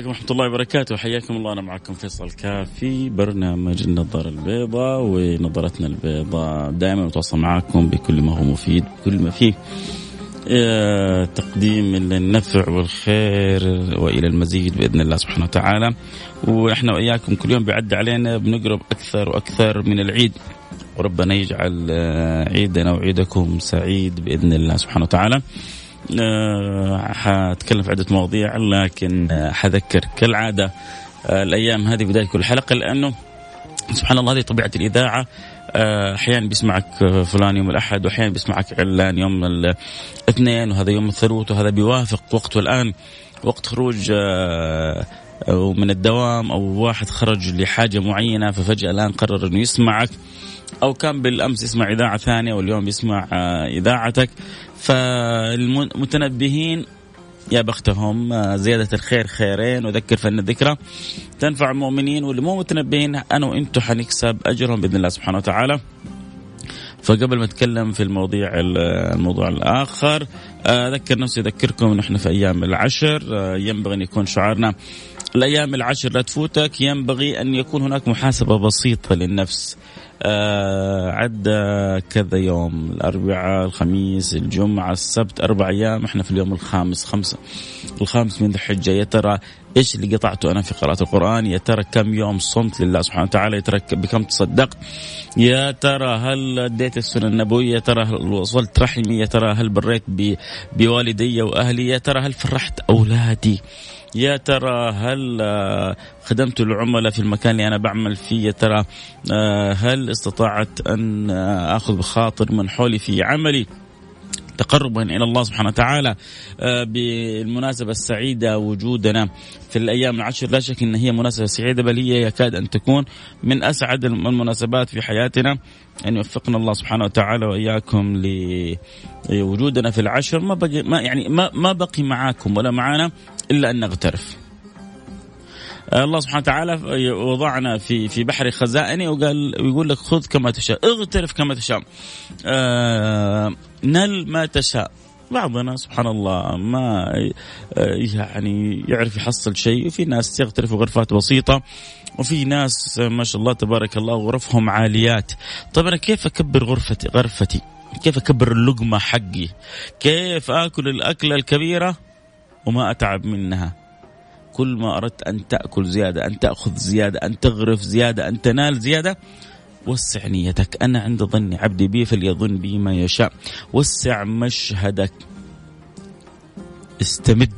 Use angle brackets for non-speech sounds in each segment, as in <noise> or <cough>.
عليكم ورحمة الله وبركاته. حياكم الله. أنا معكم فيصل كافي برنامج النظارة البيضاء ونظرتنا البيضاء دائما نتواصل معكم بكل ما هو مفيد بكل ما فيه. آه، تقديم النفع والخير وإلى المزيد بإذن الله سبحانه وتعالى. وإحنا وإياكم كل يوم بيعدي علينا بنقرب أكثر وأكثر من العيد. وربنا يجعل آه، عيدنا وعيدكم سعيد بإذن الله سبحانه وتعالى. أه حأتكلم في عدة مواضيع لكن حذكر كالعادة أه الأيام هذه بداية كل حلقة لأنه سبحان الله هذه طبيعة الإذاعة. آه، أحيانا بيسمعك فلان يوم الأحد وأحيانا بيسمعك علان يوم الاثنين وهذا يوم الثروت وهذا بيوافق وقته الآن وقت خروج آه، من الدوام أو واحد خرج لحاجة معينة ففجأة الآن قرر إنه يسمعك. أو كان بالأمس يسمع إذاعة ثانية واليوم يسمع آه، إذاعتك. فالمتنبهين يا بختهم زيادة الخير خيرين وذكر فإن الذكرى. تنفع المؤمنين واللي مو متنبهين أنا وأنتم حنكسب أجرهم بإذن الله سبحانه وتعالى. فقبل ما اتكلم في المواضيع الموضوع الآخر أذكر نفسي أذكركم نحن في أيام العشر ينبغي أن يكون شعارنا. الأيام العشر لا تفوتك ينبغي أن يكون هناك محاسبة بسيطة للنفس. آه عدى كذا يوم الأربعاء الخميس الجمعة السبت أربع أيام إحنا في اليوم الخامس خمسة. الخامس من ذي الحجة. يا ترى إيش اللي قطعته أنا في قراءة القرآن؟ يا ترى كم يوم صمت لله سبحانه وتعالى؟ يا ترى بكم تصدقت؟ يا ترى هل أديت السنة النبوية؟ يا ترى هل وصلت رحمي؟ يا ترى هل بريت بوالدي وأهلي؟ يا ترى هل فرحت أولادي؟ يا ترى هل آه، خدمت العملاء في المكان اللي أنا بعمل فيه؟ يا ترى آه، هل استطعت أن آه، آخذ بخاطر من حولي في عملي؟ تقربا إلى الله سبحانه وتعالى. بالمناسبة السعيدة وجودنا في الأيام العشر لا شك إن هي مناسبة سعيدة بل هي يكاد أن تكون من أسعد المناسبات في حياتنا. أن يوفقنا الله سبحانه وتعالى وإياكم لوجودنا في العشر. ما بقي ما يعني ما ما بقي معاكم ولا معانا إلا أن نغترف. الله سبحانه وتعالى وضعنا في في بحر خزائنه وقال ويقول لك خذ كما تشاء اغترف كما تشاء. آه نل ما تشاء. بعضنا سبحان الله ما يعني يعرف يحصل شيء وفي ناس يغترفوا غرفات بسيطة وفي ناس ما شاء الله تبارك الله غرفهم عاليات. طيب أنا كيف أكبر غرفتي غرفتي؟ كيف أكبر اللقمة حقي؟ كيف أكل الأكلة الكبيرة وما أتعب منها؟ كل ما أردت أن تأكل زيادة أن تأخذ زيادة أن تغرف زيادة أن تنال زيادة وسع نيتك. أنا عند ظن عبدي بي فليظن بي ما يشاء. وسع مشهدك. استمد.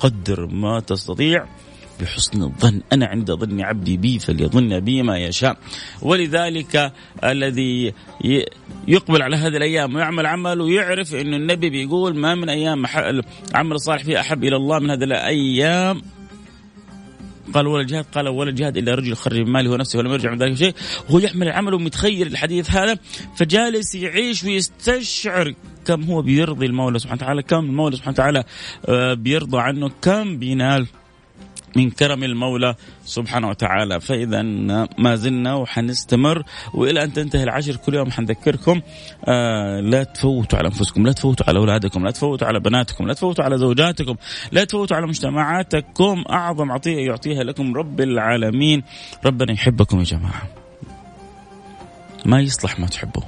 قدر ما تستطيع. بحسن الظن. أنا عند ظن عبدي بي فليظن بي ما يشاء. ولذلك الذي يقبل على هذه الأيام ويعمل عمل ويعرف أن النبي بيقول ما من أيام عمل الصالح فيها أحب إلى الله من هذه الأيام. قال ولا جهاد قال ولا جهاد إلا رجل يخرج ماله ونفسه ولم يرجع من ذلك شيء. وهو يحمل العمل ومتخيل الحديث هذا فجالس يعيش ويستشعر كم هو بيرضي المولى سبحانه وتعالى كم المولى سبحانه وتعالى آه، بيرضى عنه كم بينال. من كرم المولى سبحانه وتعالى. فإذا ما زلنا وحنستمر وإلى أن تنتهي العشر كل يوم حنذكركم آه لا تفوتوا على أنفسكم لا تفوتوا على أولادكم لا تفوتوا على بناتكم لا تفوتوا على زوجاتكم لا تفوتوا على مجتمعاتكم. أعظم عطية يعطيها لكم رب العالمين. ربنا يحبكم يا جماعة. ما يصلح ما تحبوا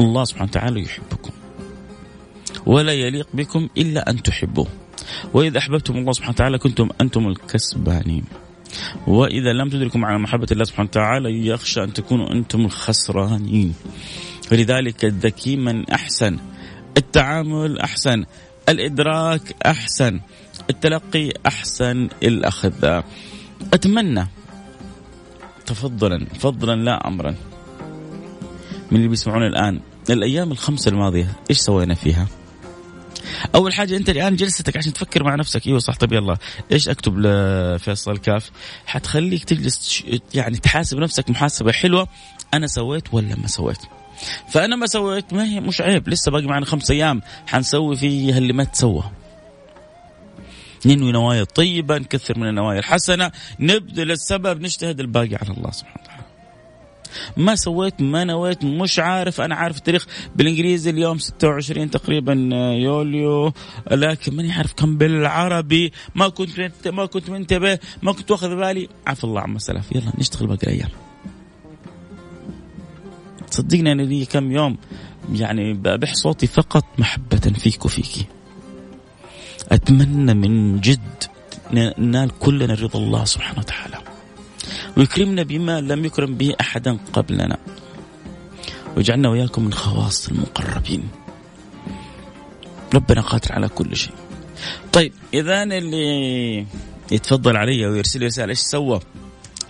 الله سبحانه وتعالى يحبكم. ولا يليق بكم إلا أن تحبوه. وإذا أحببتم الله سبحانه وتعالى كنتم أنتم الكسبانين. وإذا لم تدركم على محبة الله سبحانه وتعالى يخشى أن تكونوا أنتم الخسرانين. ولذلك الذكي من أحسن التعامل أحسن الإدراك أحسن التلقي أحسن الأخذ أتمنى تفضلا فضلا لا أمرا. من اللي بيسمعون الآن الأيام الخمسة الماضية إيش سوينا فيها؟ أول حاجة أنت الآن جلستك عشان تفكر مع نفسك. أيوه صح. طب يلا. إيش أكتب لفيصل؟ كاف حتخليك تجلس يعني تحاسب نفسك محاسبة حلوة. أنا سويت ولا ما سويت؟ فأنا ما سويت ما هي مش عيب. لسه باقي معنا خمس أيام. حنسوي فيها اللي ما تسوى. ننوي نوايا طيبة نكثر من النوايا الحسنة. نبذل السبب نجتهد الباقي على الله سبحانه وتعالى. ما سويت ما نويت مش عارف. أنا عارف التاريخ بالإنجليزي اليوم 26 تقريبا يوليو. لكن ماني عارف كم بالعربي. ما كنت ما كنت منتبه ما كنت واخذ بالي. عفى الله عما سلف يلا نشتغل باقي الأيام. صدقني أنا لي كم يوم يعني بح صوتي فقط محبة فيك وفيك أتمنى من جد ننال كلنا رضا الله سبحانه وتعالى. ويكرمنا بما لم يكرم به أحدا قبلنا. ويجعلنا وإياكم من خواص المقربين. ربنا قادر على كل شيء. طيب إذا اللي يتفضل علي ويرسل لي رسالة إيش سوى؟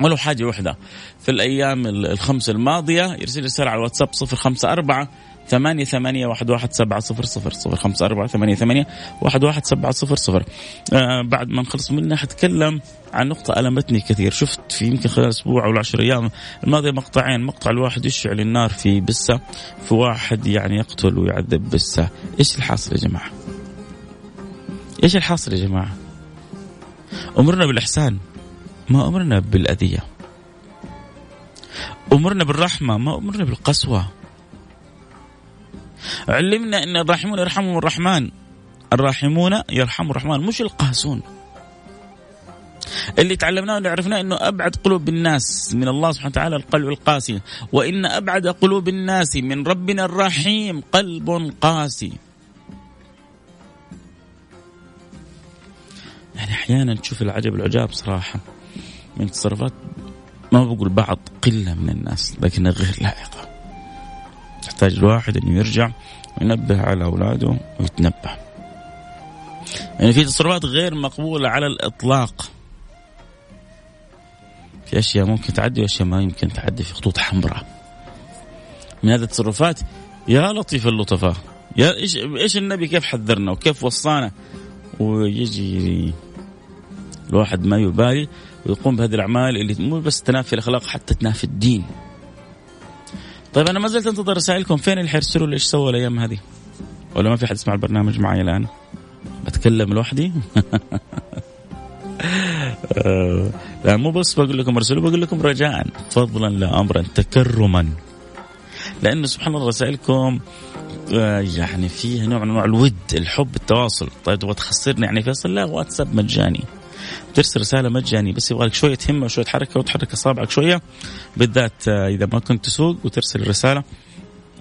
ولو حاجة واحدة. في الأيام الخمس الماضية يرسل رسالة على الواتساب صفر خمسة أربعة ثمانية ثمانية واحد واحد سبعة صفر صفر صفر خمسة أربعة ثمانية ثمانية واحد واحد سبعة صفر صفر. آه بعد ما نخلص منها حتكلم عن نقطة ألمتني كثير. شفت في يمكن خلال أسبوع أو العشر أيام الماضية مقطعين. مقطع الواحد يشعل النار في بسة في واحد يعني يقتل ويعذب بسة. إيش الحاصل يا جماعة؟ إيش الحاصل يا جماعة؟ أمرنا بالإحسان ما أمرنا بالأذية. أمرنا بالرحمة ما أمرنا بالقسوة. علمنا إن الراحمون يرحمهم الرحمن. الراحمون يرحم الرحمن. مش القاسون. اللي تعلمناه واللي عرفناه إنه أبعد قلوب الناس من الله سبحانه وتعالى القلب القاسي. وإن أبعد قلوب الناس من ربنا الرحيم قلب قاسي. يعني أحيانا تشوف العجب العجاب صراحة من تصرفات ما بقول بعض قلة من الناس لكنها غير لائقة. تحتاج الواحد انه يرجع وينبه على أولاده ويتنبه. يعني في تصرفات غير مقبولة على الإطلاق. في أشياء ممكن تعدي وأشياء ما يمكن تعدي في خطوط حمراء. من هذه التصرفات يا لطيف اللطفاء يا إيش إيش النبي كيف حذرنا وكيف وصانا ويجي الواحد ما يبالي ويقوم بهذه الأعمال اللي مو بس تنافي الأخلاق حتى تنافي الدين. طيب أنا ما زلت أنتظر رسائلكم فين اللي حيرسلوا إيش سووا الأيام هذه؟ ولا ما في حد يسمع البرنامج معي الآن؟ بتكلم لوحدي؟ <laughs> لا مو بس بقول لكم ارسلوا بقول لكم رجاء فضلا لا امرا تكرما لأنه سبحان الله رسائلكم آه، يعني فيها نوع من أنواع الود الحب التواصل طيب تبغى تخسرني يعني فيصل لا واتساب مجاني ترسل رسالة مجاني بس يبغى لك شوية همة وشوية حركة وتحرك أصابعك شوية بالذات آه، إذا ما كنت تسوق وترسل الرسالة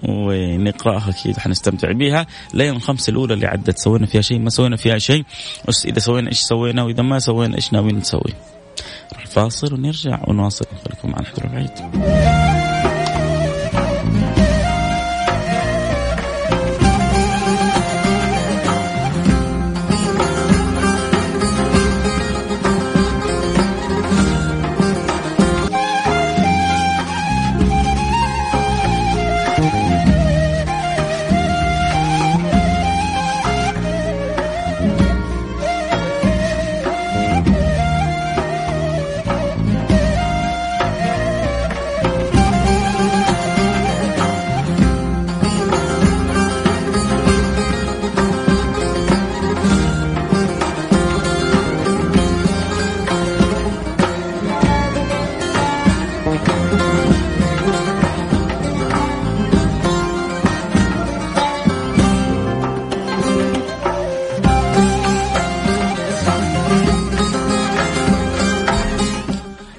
ونقرأها أكيد حنستمتع بها. الأيام الخمسه الأولى اللي عدت سوينا فيها شيء ما سوينا فيها شيء. إذا سوينا إيش سوينا وإذا ما سوينا إيش ناويين نسوي؟ نروح الفاصل ونرجع ونواصل. خليكم معنا حتى بعيد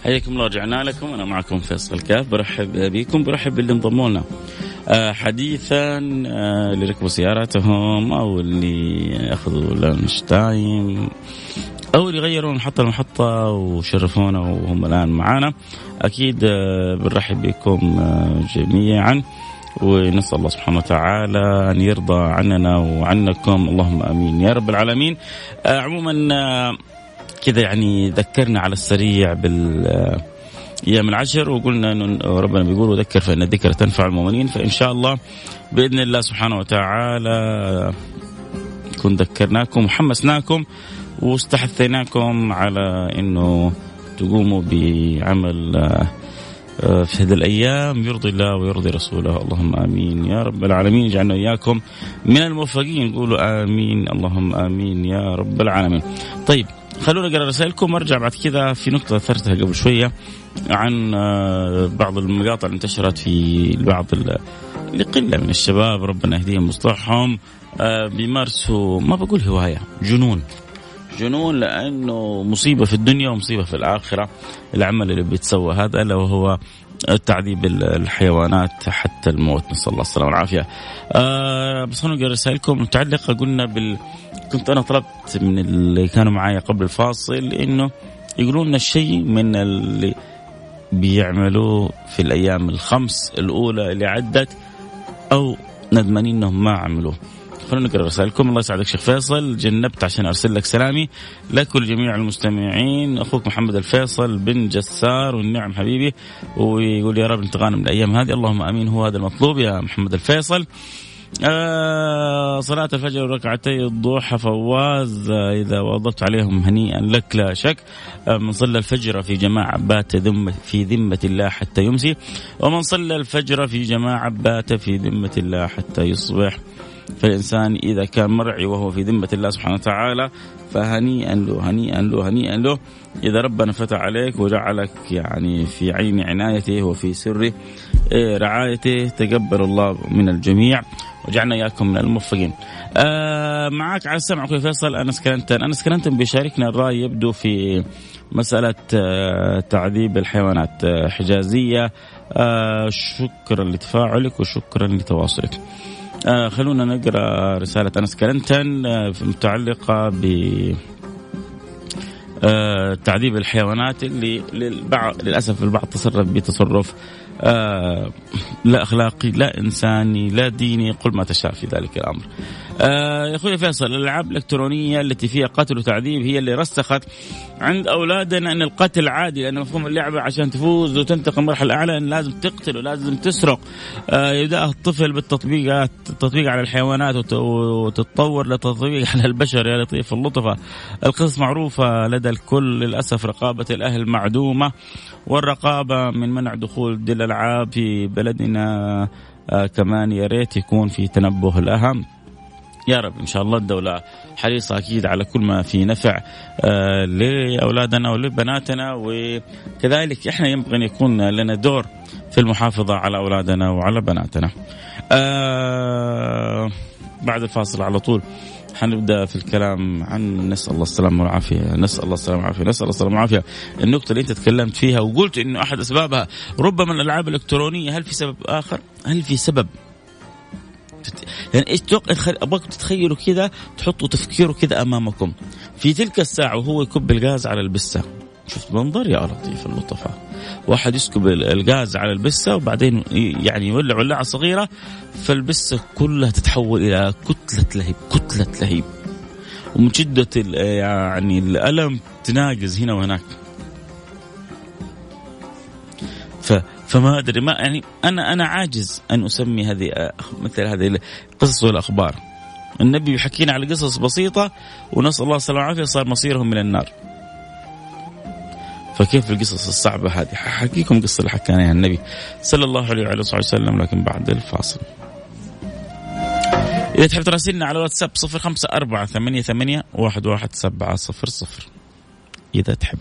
حياكم الله رجعنا لكم. أنا معكم فيصل كاف. برحب بكم برحب باللي انضموا لنا آه، حديثا آه، اللي ركبوا سياراتهم أو اللي أخذوا لانش تايم أو اللي غيروا محطه لمحطه وشرفونا وهم الآن معانا. أكيد آه، بنرحب بكم جميعا. ونسأل الله سبحانه وتعالى أن يرضى عننا وعنكم. اللهم آمين يا رب العالمين. عموما كذا يعني ذكرنا على السريع بال أيام العشر وقلنا إنه ربنا بيقول وذكر فإن الذكر تنفع المؤمنين فإن شاء الله بإذن الله سبحانه وتعالى نكون ذكرناكم وحمسناكم واستحثيناكم على إنه تقوموا بعمل آه، في هذه الأيام يرضي الله ويرضي رسوله. اللهم آمين. يا رب العالمين اجعلنا اياكم من الموفقين. قولوا آمين. اللهم آمين. يا رب العالمين. طيب خلونا نقرأ رسائلكم. وارجع بعد كذا في نقطة أثرتها قبل شوية عن آه، بعض المقاطع اللي انتشرت في بعض لقله من الشباب ربنا يهديهم ويصلحهم. آه، بيمارسوا ما بقول هواية جنون. جنون لأنه مصيبة في الدنيا ومصيبة في الآخرة. العمل اللي بيتسوى هذا الا وهو تعذيب الحيوانات حتى الموت. نسأل الله السلامة والعافية. آه بس خلونا نقرأ رسائلكم. متعلقة قلنا بال كنت أنا طلبت من اللي كانوا معايا قبل الفاصل إنه يقولوا لنا شيء من اللي بيعملوه في الأيام الخمس الأولى اللي عدت أو ندمانين إنهم ما عملوه. خلونا نقرأ رسائلكم. الله يسعدك شيخ فيصل. جنبت عشان أرسل لك سلامي لك ولجميع المستمعين. أخوك محمد الفيصل بن جسار والنعم حبيبي ويقول يا رب انت غانم الأيام هذه. اللهم آمين. هو هذا المطلوب يا محمد الفيصل. آه صلاة الفجر وركعتي الضحى فواز آه إذا وظفت عليهم هنيئا لك لا شك. آه من صلى الفجر في جماعة بات ذمة في ذمة الله حتى يمسي. ومن صلى الفجر في جماعة بات في ذمة الله حتى يصبح. فالإنسان إذا كان مرعي وهو في ذمة الله سبحانه وتعالى فهنيئا له هنيئا له هنيئا له. إذا ربنا فتح عليك وجعلك يعني في عين عنايته وفي سر إيه، رعايته تقبل الله من الجميع. وجعلنا إياكم من الموفقين. آه معك على السمع أخوي فيصل أنس كلنتن أنس كلنتن بيشاركنا الرأي يبدو في مسألة آه تعذيب الحيوانات. آه حجازية. آه شكرا لتفاعلك وشكرا لتواصلك. آه خلونا نقرأ رسالة أنس كلنتن آه متعلقة ب آه تعذيب الحيوانات اللي للبعض للأسف البعض تصرف بتصرف آه لا أخلاقي لا إنساني لا ديني قل ما تشاء في ذلك الأمر. آه يا أخوي فيصل الألعاب الإلكترونية التي فيها قتل وتعذيب هي اللي رسخت عند أولادنا أن القتل عادي لأن مفهوم اللعبة عشان تفوز وتنتقل مرحلة أعلى ان لازم تقتل ولازم تسرق آه يبدا الطفل بالتطبيقات التطبيق على الحيوانات وتتطور لتطبيق على البشر يا لطيف اللطفة القصص معروفة لدى الكل للأسف رقابة الأهل معدومة والرقابة من منع دخول دي الألعاب في بلدنا. آه كمان يا ريت يكون في تنبه الأهم. يا رب إن شاء الله الدولة حريصة أكيد على كل ما في نفع آه لأولادنا ولبناتنا وكذلك إحنا ينبغي أن يكون لنا دور في المحافظة على أولادنا وعلى بناتنا. آه بعد الفاصل على طول. حنبدأ في الكلام عن نسأل الله السلامة والعافية، نسأل الله السلامة والعافية، نسأل الله السلامة والعافية. النقطة اللي انت تكلمت فيها وقلت انه أحد أسبابها ربما الألعاب الإلكترونية، هل في سبب آخر؟ هل في سبب؟ يعني إيش أبغاك تتخيلوا كذا تحطوا تفكيره كذا أمامكم. في تلك الساعة وهو يكب الغاز على البسة. شفت منظر يا لطيف اللطفاء واحد يسكب الغاز على البسة وبعدين يعني يولع ولاعة صغيرة فالبسة كلها تتحول إلى كتلة لهيب كتلة لهيب. ومن شده يعني الألم تناقز هنا وهناك. ف فما أدري ما يعني أنا أنا عاجز أن أسمي هذه مثل هذه القصص والأخبار. النبي يحكينا على قصص بسيطة ونسأل الله السلامة والعافية صار مصيرهم من النار. فكيف القصص الصعبة هذه؟ حكيكم قصة اللي حكانا النبي صلى الله عليه وعلى صحبه وسلم لكن بعد الفاصل. إذا تحب تراسلنا على واتساب صفر خمسة أربعة ثمانية ثمانية واحد واحد سبعة صفر صفر. إذا تحب.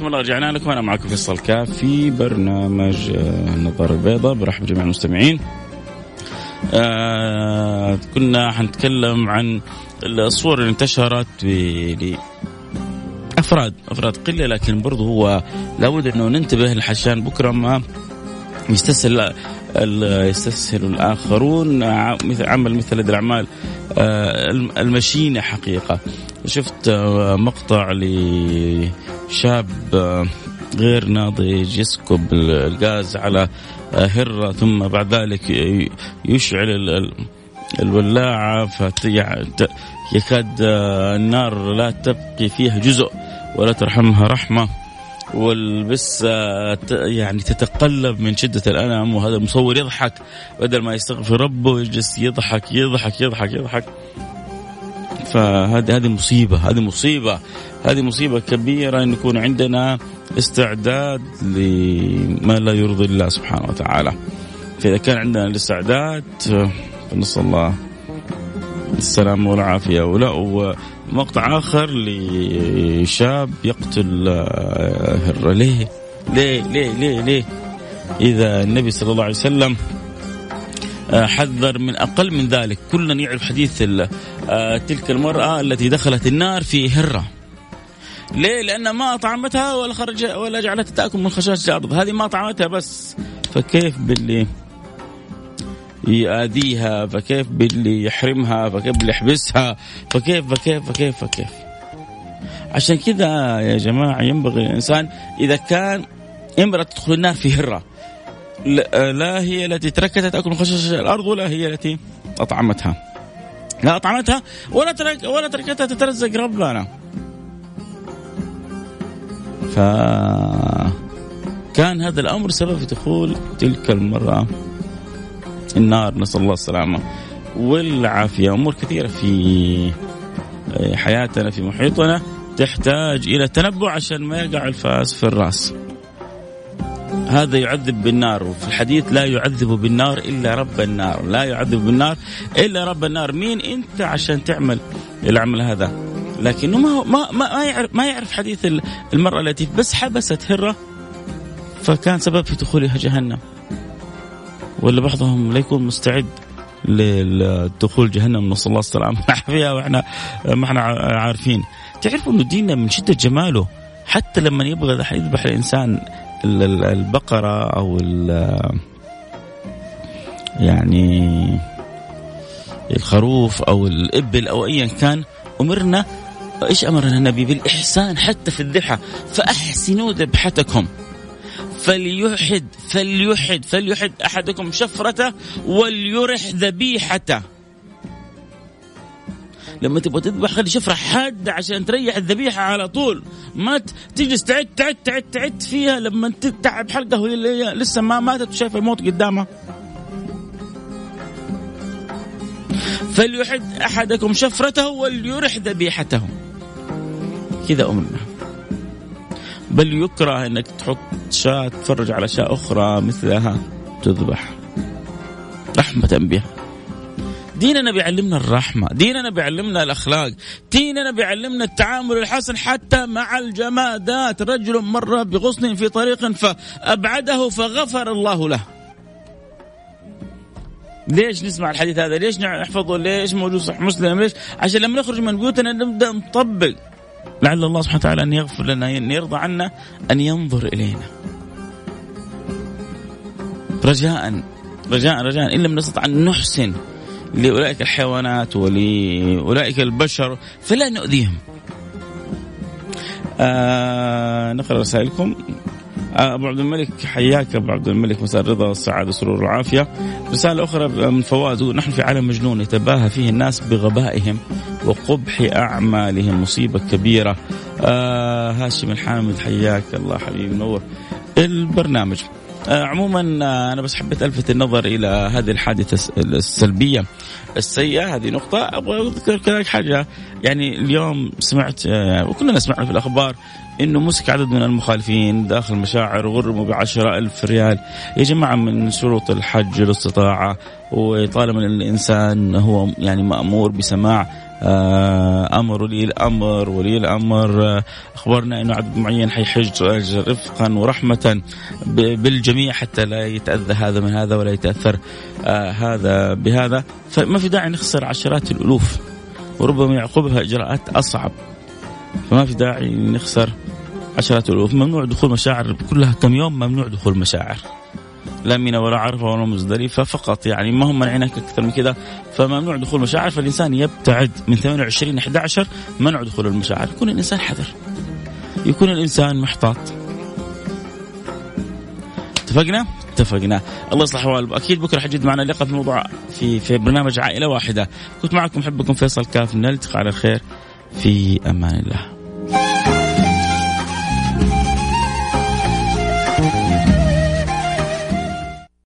حياكم الله رجعنا لكم أنا معكم فيصل كاف في برنامج آه، النظاره البيضاء برحب جميع المستمعين. آه كنا حنتكلم عن الصور اللي انتشرت افراد أفراد قلة لكن برضه هو لابد أنه ننتبه عشان بكرة ما يستسهل يستسهل الآخرون مثل عمل مثل هذه الأعمال. آه، المشينة حقيقة. شفت آه، مقطع لشاب آه، غير ناضج يسكب الغاز على هرة ثم بعد ذلك يشعل الولاعة يكاد النار لا تبقي فيها جزء ولا ترحمها رحمة. والبس يعني تتقلب من شدة الألم وهذا المصور يضحك بدل ما يستغفر ربه يجلس يضحك يضحك يضحك يضحك. فهذه هذه مصيبة هذه مصيبة هذه مصيبة كبيرة أن يكون عندنا استعداد لما لا يرضي الله سبحانه وتعالى. فإذا كان عندنا الاستعداد فنسأل الله السلامة والعافية. ولا ومقطع آخر لشاب يقتل هرة. ليه؟ ليه؟ ليه؟ ليه؟ ليه؟ إذا النبي صلى الله عليه وسلم آه، حذر من أقل من ذلك كلنا يعرف حديث آه، تلك المرأة التي دخلت النار في هرة. ليه؟ لأن ما أطعمتها ولا خرج ولا جعلتها تأكل من خشاش الأرض هذه ما أطعمتها بس. فكيف باللي يؤذيها فكيف باللي يحرمها فكيف باللي يحبسها فكيف فكيف فكيف فكيف. عشان كذا يا جماعة ينبغي الإنسان إذا كان امرأة تدخل النار في هرة لا هي التي تركتها تأكل خشاش الأرض ولا هي التي أطعمتها. لا أطعمتها ولا ترك ولا تركتها تترزق ربنا. ف كان هذا الأمر سبب في دخول تلك المرأة. النار نسأل الله السلامة والعافية. أمور كثيرة في حياتنا في محيطنا تحتاج إلى تنبؤ عشان ما يقع الفاس في الرأس. هذا يعذب بالنار وفي الحديث لا يعذب بالنار إلا رب النار. لا يعذب بالنار إلا رب النار. مين أنت عشان تعمل العمل هذا؟ لكنه ما ما ما يعرف ما يعرف حديث المرأة التي بس حبست هرة فكان سبب في دخولها جهنم. ولا بعضهم لا يكون مستعد لدخول جهنم نسأل الله السلامه <laughs> والعافية وإحنا ما إحنا عارفين. تعرفوا إنه ديننا من شدة جماله؟ حتى لما يبغى يذبح الإنسان البقرة أو يعني الخروف أو الإبل أو ايا كان أمرنا إيش أمرنا النبي بالإحسان حتى في الذبحة. فأحسنوا ذبحتكم. فليحد فليحد فليحد أحدكم شفرته وليرح ذبيحته. لما تبغى تذبح خلي شفرة حادة عشان تريح الذبيحة على طول. ما تجلس تعد تعد تعد تعد فيها. لما تتعب حلقة وهي لسه ما ماتت وشايف الموت قدامها. فليحد أحدكم شفرته وليرح ذبيحته. كذا امرنا بل يكره أنك تحط شاة تتفرج على شاة أخرى مثلها تذبح. رحمة بها. ديننا بيعلمنا الرحمة ديننا بيعلمنا الأخلاق ديننا بيعلمنا التعامل الحسن حتى مع الجمادات. رجل مر بغصن في طريق فأبعده فغفر الله له. ليش نسمع الحديث هذا؟ ليش نحفظه؟ ليش موجود صح مسلم؟ ليش؟ عشان لما نخرج من بيوتنا نبدأ نطبق. لعل الله سبحانه وتعالى أن يغفر لنا أن يرضى عنا أن ينظر إلينا. رجاء رجاء رجاء. إن لم نستطع أن نحسن لأولئك الحيوانات ولأولئك البشر فلا نؤذيهم. آه نقرأ رسائلكم. أبو عبد الملك حياك أبو عبد الملك مساء الرضا والسعاده والسرور والعافية. رسالة أخرى من فواز نحن في عالم مجنون يتباهى فيه الناس بغبائهم وقبح أعمالهم مصيبة كبيرة. آه هاشم الحامد حياك الله حبيبي نور البرنامج. آه عموما آه أنا بس حبيت ألفت النظر إلى هذه الحادثة السلبية السيئة هذه نقطة أبغى أذكر كذلك حاجة يعني اليوم سمعت آه وكلنا سمعنا في الأخبار إنه مسك عدد من المخالفين داخل المشاعر وغرموا بعشرة ألف ريال. يا جماعة من شروط الحج الاستطاعة وطالما الإنسان هو يعني مأمور بسماع آه، أمر ولي الأمر ولي الأمر آه، أخبرنا إنه عدد معين حيحج رفقا ورحمة بالجميع حتى لا يتأذى هذا من هذا ولا يتأثر آه، هذا بهذا. فما في داعي نخسر عشرات الألوف وربما يعقبها إجراءات أصعب. فما في داعي نخسر عشرات الألوف. ممنوع دخول مشاعر كلها كم يوم ممنوع دخول مشاعر. لا منى ولا عرفه ولا مزدلفه فقط يعني ما هم منعينك أكثر من كذا. فممنوع دخول مشاعر فالإنسان يبتعد من 28 11 منع دخول المشاعر. يكون الإنسان حذر. يكون الإنسان محتاط. اتفقنا؟ اتفقنا. الله يصلح احوالكم أكيد بكرة حجد معنا لقاء في موضوع في في برنامج عائلة واحدة. كنت معكم حبكم فيصل كاف. نلتقي على خير. في أمان الله.